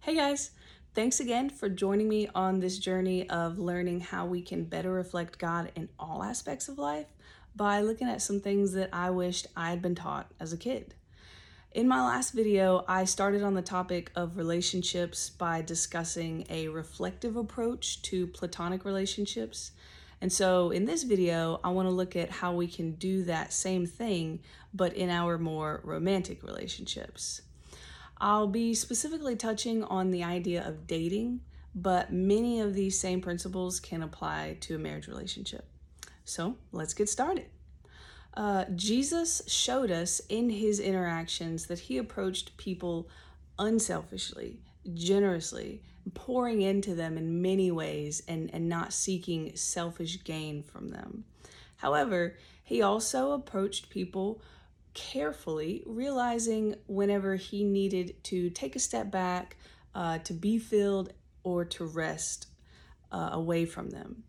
Hey guys, thanks again for joining me on this journey of learning how we can better reflect God in all aspects of life by looking at some things that I wished I had been taught as a kid. In my last video, I started on the topic of relationships by discussing a reflective approach to platonic relationships. And so in this video, I want to look at how we can do that same thing, but in our more romantic relationships. I'll be specifically touching on the idea of dating, but many of these same principles can apply to a marriage relationship. So let's get started. Uh, Jesus showed us in his interactions that he approached people unselfishly, generously, pouring into them in many ways and, and not seeking selfish gain from them. However, he also approached people carefully, realizing whenever he needed to take a step back, uh, to be filled, or to rest uh, away from them.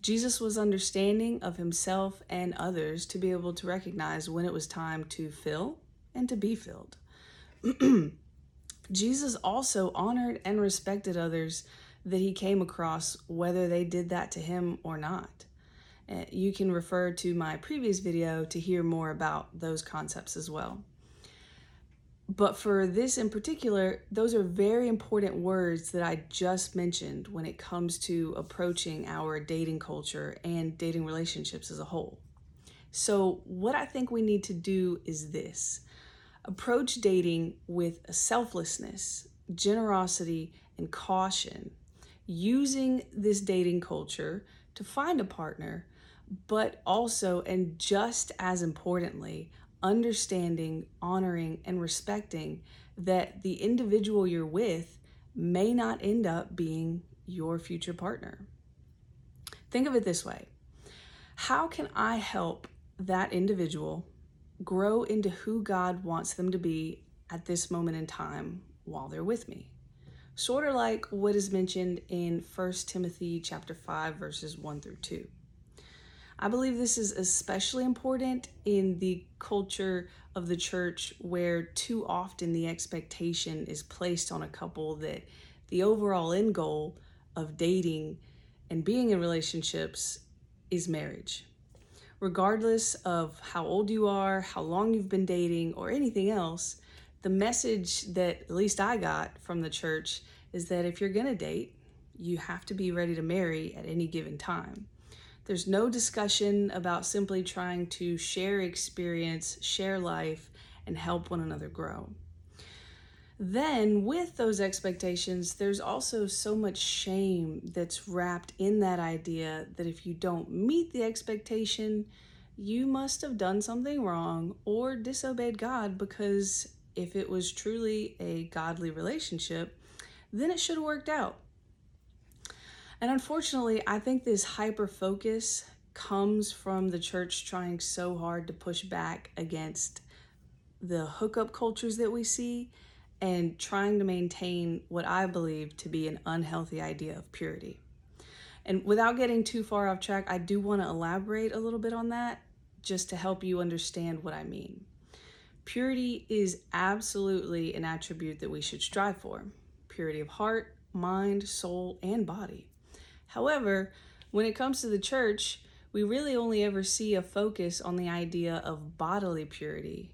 Jesus was understanding of himself and others to be able to recognize when it was time to fill and to be filled. Jesus also honored and respected others that he came across, whether they did that to him or not. Uh, you can refer to my previous video to hear more about those concepts as well. But for this in particular, those are very important words that I just mentioned when it comes to approaching our dating culture and dating relationships as a whole. So, what I think we need to do is this approach dating with selflessness, generosity, and caution, using this dating culture to find a partner but also, and just as importantly, understanding, honoring, and respecting that the individual you're with may not end up being your future partner. Think of it this way How can I help that individual grow into who God wants them to be at this moment in time while they're with me? Sort of like what is mentioned in 1 Timothy chapter 5 verses 1 through 2. I believe this is especially important in the culture of the church where too often the expectation is placed on a couple that the overall end goal of dating and being in relationships is marriage. Regardless of how old you are, how long you've been dating, or anything else, the message that at least I got from the church is that if you're going to date, you have to be ready to marry at any given time. There's no discussion about simply trying to share experience, share life, and help one another grow. Then, with those expectations, there's also so much shame that's wrapped in that idea that if you don't meet the expectation, you must have done something wrong or disobeyed God because if it was truly a godly relationship, then it should have worked out. And unfortunately, I think this hyper focus comes from the church trying so hard to push back against the hookup cultures that we see and trying to maintain what I believe to be an unhealthy idea of purity. And without getting too far off track, I do want to elaborate a little bit on that just to help you understand what I mean. Purity is absolutely an attribute that we should strive for purity of heart, mind, soul, and body. However, when it comes to the church, we really only ever see a focus on the idea of bodily purity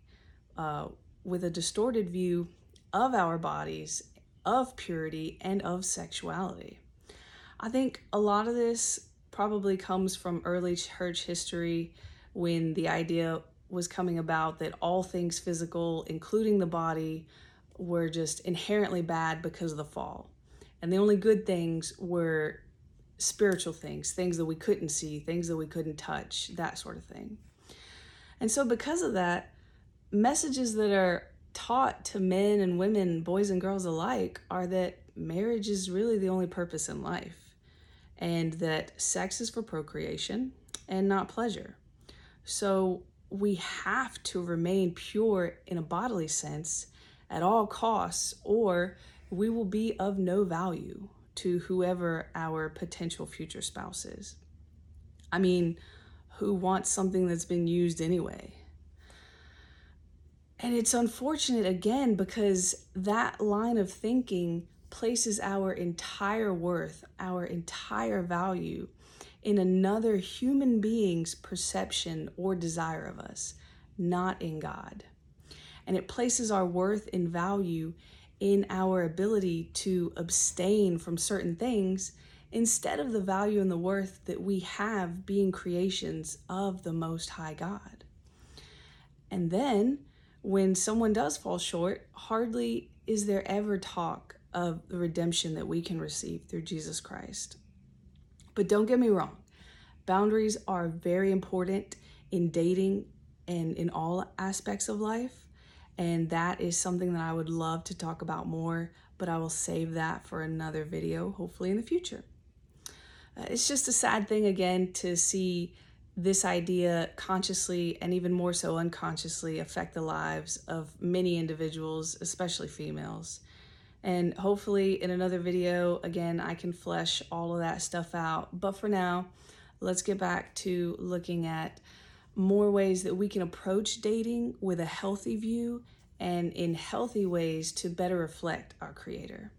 uh, with a distorted view of our bodies, of purity, and of sexuality. I think a lot of this probably comes from early church history when the idea was coming about that all things physical, including the body, were just inherently bad because of the fall. And the only good things were spiritual things, things that we couldn't see, things that we couldn't touch, that sort of thing. And so, because of that, messages that are taught to men and women, boys and girls alike, are that marriage is really the only purpose in life, and that sex is for procreation and not pleasure. So we have to remain pure in a bodily sense at all costs, or we will be of no value to whoever our potential future spouse is. I mean, who wants something that's been used anyway? And it's unfortunate again because that line of thinking places our entire worth, our entire value in another human being's perception or desire of us, not in God. And it places our worth and value in our ability to abstain from certain things instead of the value and the worth that we have being creations of the Most High God. And then, when someone does fall short, hardly is there ever talk of the redemption that we can receive through Jesus Christ. But don't get me wrong, boundaries are very important in dating and in all aspects of life. And that is something that I would love to talk about more, but I will save that for another video, hopefully in the future. Uh, it's just a sad thing, again, to see this idea consciously and even more so unconsciously affect the lives of many individuals, especially females. And hopefully, in another video, again, I can flesh all of that stuff out. But for now, let's get back to looking at more ways that we can approach dating with a healthy view and in healthy ways to better reflect our Creator.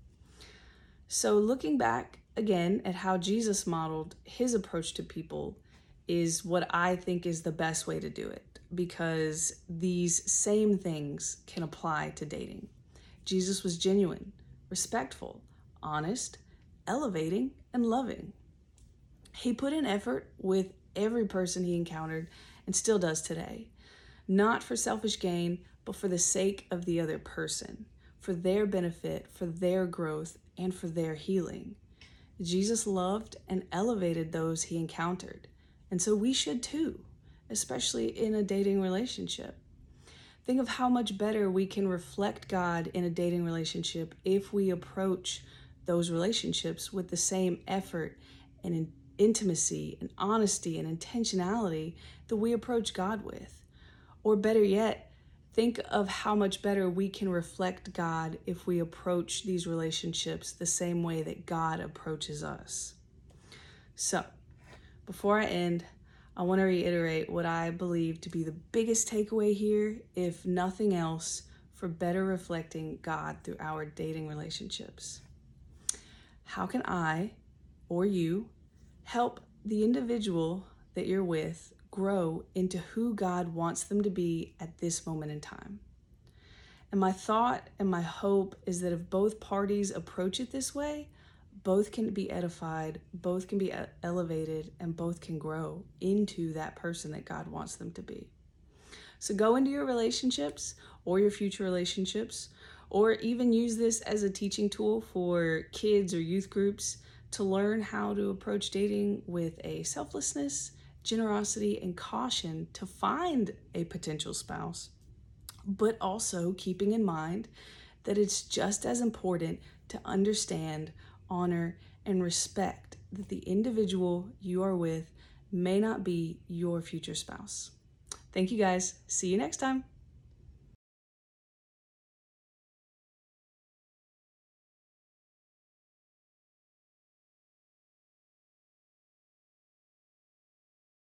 So, looking back again at how Jesus modeled his approach to people is what I think is the best way to do it because these same things can apply to dating. Jesus was genuine, respectful, honest, elevating, and loving. He put in effort with every person he encountered and still does today, not for selfish gain, but for the sake of the other person, for their benefit, for their growth, and for their healing. Jesus loved and elevated those he encountered, and so we should too, especially in a dating relationship. Think of how much better we can reflect God in a dating relationship if we approach those relationships with the same effort and intimacy and honesty and intentionality that we approach God with. Or better yet, think of how much better we can reflect God if we approach these relationships the same way that God approaches us. So, before I end, I want to reiterate what I believe to be the biggest takeaway here, if nothing else, for better reflecting God through our dating relationships. How can I or you help the individual that you're with grow into who God wants them to be at this moment in time? And my thought and my hope is that if both parties approach it this way, both can be edified, both can be elevated, and both can grow into that person that God wants them to be. So go into your relationships or your future relationships, or even use this as a teaching tool for kids or youth groups to learn how to approach dating with a selflessness, generosity, and caution to find a potential spouse, but also keeping in mind that it's just as important to understand honor, and respect that the individual you are with may not be your future spouse. Thank you guys. See you next time.